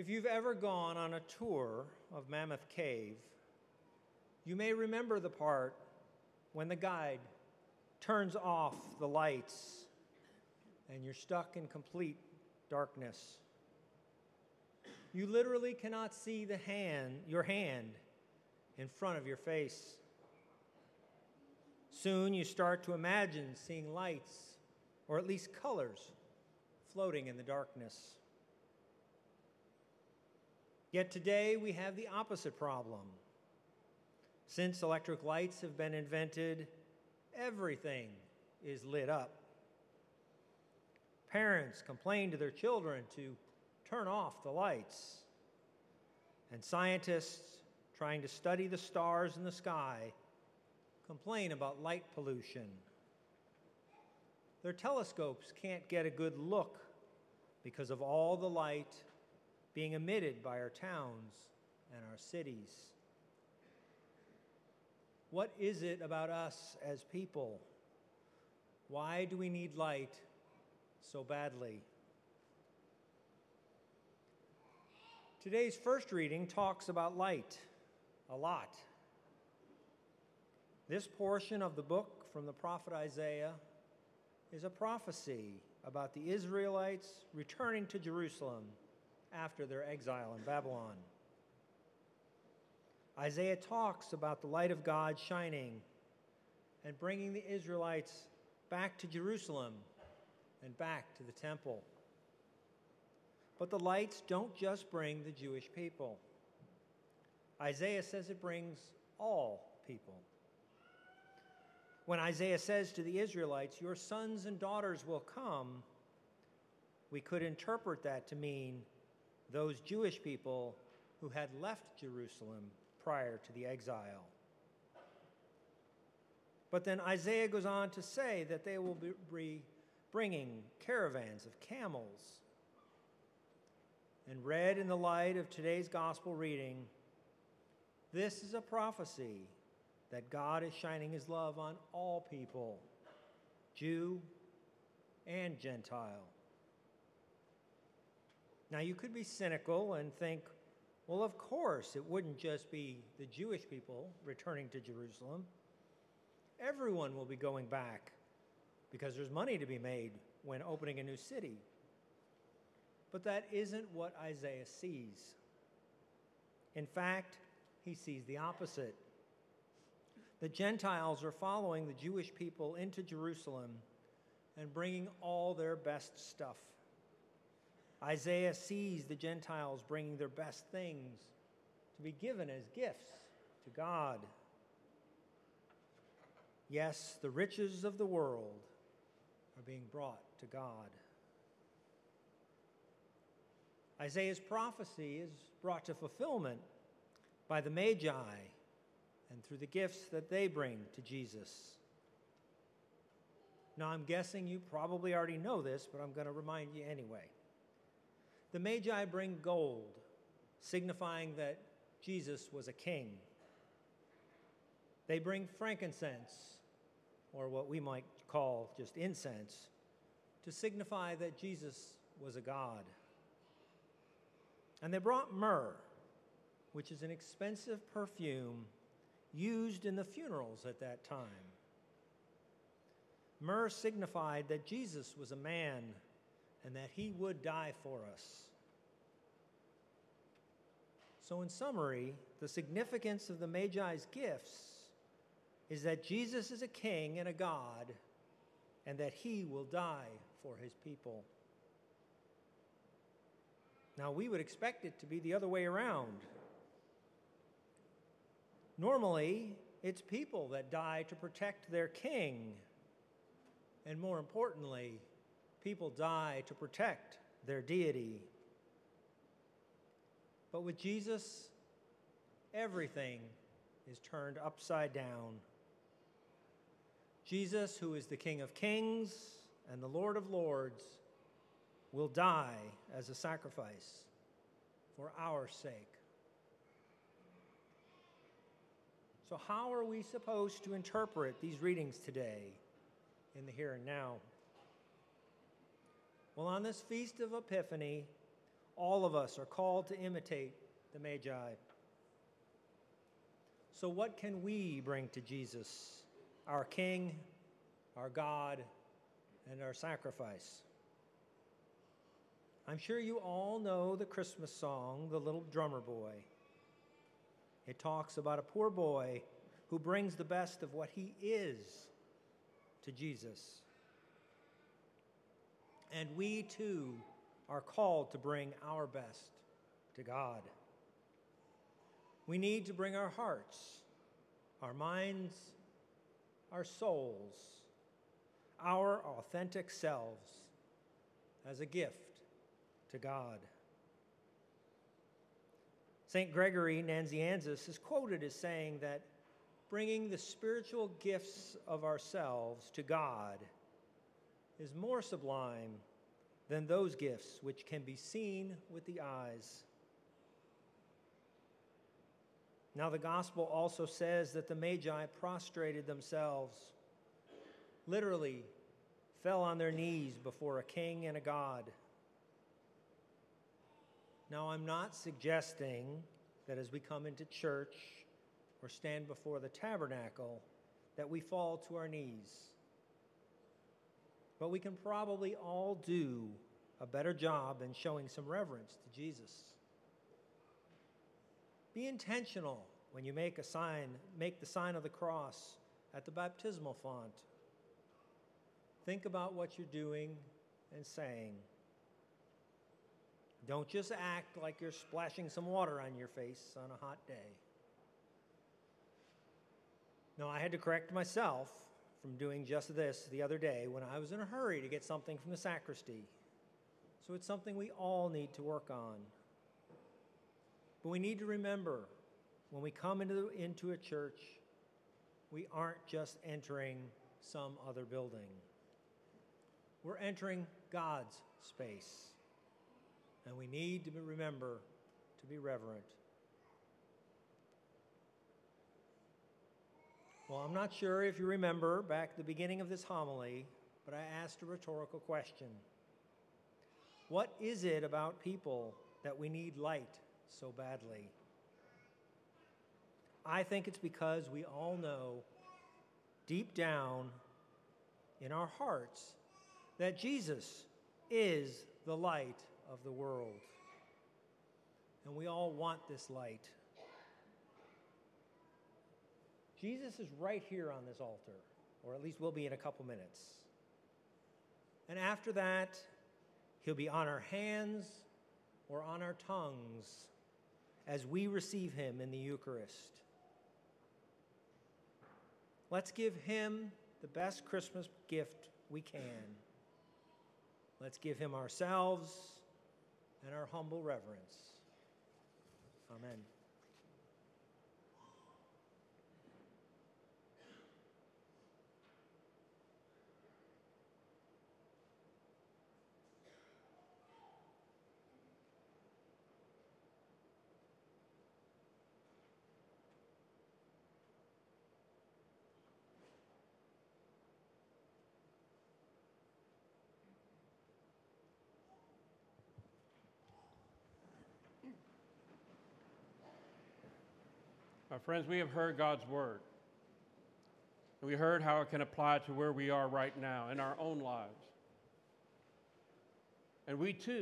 If you've ever gone on a tour of Mammoth Cave, you may remember the part when the guide turns off the lights and you're stuck in complete darkness. You literally cannot see the hand, your hand in front of your face. Soon you start to imagine seeing lights, or at least colors, floating in the darkness. Yet today we have the opposite problem. Since electric lights have been invented, everything is lit up. Parents complain to their children to turn off the lights. And scientists trying to study the stars in the sky complain about light pollution. Their telescopes can't get a good look because of all the light being emitted by our towns and our cities. What is it about us as people? Why do we need light so badly? Today's first reading talks about light a lot. This portion of the book from the prophet Isaiah is a prophecy about the Israelites returning to Jerusalem after their exile in Babylon. Isaiah talks about the light of God shining and bringing the Israelites back to Jerusalem and back to the temple. But the lights don't just bring the Jewish people. Isaiah says it brings all people. When Isaiah says to the Israelites, Your sons and daughters will come, we could interpret that to mean those Jewish people who had left Jerusalem prior to the exile. But then Isaiah goes on to say that they will be bringing caravans of camels. And read in the light of today's gospel reading, this is a prophecy that God is shining his love on all people, Jew and Gentile. Now, you could be cynical and think, well, of course, it wouldn't just be the Jewish people returning to Jerusalem. Everyone will be going back because there's money to be made when opening a new city. But that isn't what Isaiah sees. In fact, he sees the opposite. The Gentiles are following the Jewish people into Jerusalem and bringing all their best stuff. Isaiah sees the Gentiles bringing their best things to be given as gifts to God. Yes, the riches of the world are being brought to God. Isaiah's prophecy is brought to fulfillment by the Magi and through the gifts that they bring to Jesus. Now, I'm guessing you probably already know this, but I'm going to remind you anyway. The Magi bring gold, signifying that Jesus was a king. They bring frankincense, or what we might call just incense, to signify that Jesus was a God. And they brought myrrh, which is an expensive perfume used in the funerals at that time. Myrrh signified that Jesus was a man and that he would die for us. So, in summary, the significance of the Magi's gifts is that Jesus is a king and a God, and that he will die for his people. Now, we would expect it to be the other way around. Normally, it's people that die to protect their king. And more importantly, people die to protect their deity. But with Jesus, everything is turned upside down. Jesus, who is the King of kings and the Lord of lords, will die as a sacrifice for our sake. So, how are we supposed to interpret these readings today in the here and now? Well, on this feast of Epiphany, all of us are called to imitate the Magi. So, what can we bring to Jesus, our King, our God, and our sacrifice? I'm sure you all know the Christmas song, The Little Drummer Boy. It talks about a poor boy who brings the best of what he is to Jesus. And we too are called to bring our best to God. We need to bring our hearts, our minds, our souls, our authentic selves as a gift to God. St. Gregory Nazianzus is quoted as saying that bringing the spiritual gifts of ourselves to God is more sublime than those gifts which can be seen with the eyes. Now, the gospel also says that the Magi prostrated themselves, literally, fell on their knees before a king and a god. Now, I'm not suggesting that as we come into church or stand before the tabernacle, that we fall to our knees. But we can probably all do a better job in showing some reverence to Jesus. Be intentional when you make a sign, make the sign of the cross at the baptismal font. Think about what you're doing and saying. Don't just act like you're splashing some water on your face on a hot day. No, I had to correct myself from doing just this the other day when I was in a hurry to get something from the sacristy. So it's something we all need to work on. But we need to remember when we come into, into a church, we aren't just entering some other building. We're entering God's space. And we need to remember to be reverent. Well, I'm not sure if you remember back at the beginning of this homily, but I asked a rhetorical question. What is it about people that we need light so badly? I think it's because we all know deep down in our hearts that Jesus is the light of the world. And we all want this light. Jesus is right here on this altar, or at least will be in a couple minutes. And after that, he'll be on our hands or on our tongues as we receive him in the Eucharist. Let's give him the best Christmas gift we can. Let's give him ourselves and our humble reverence. Amen. My friends, we have heard God's word. We heard how it can apply to where we are right now in our own lives. And we too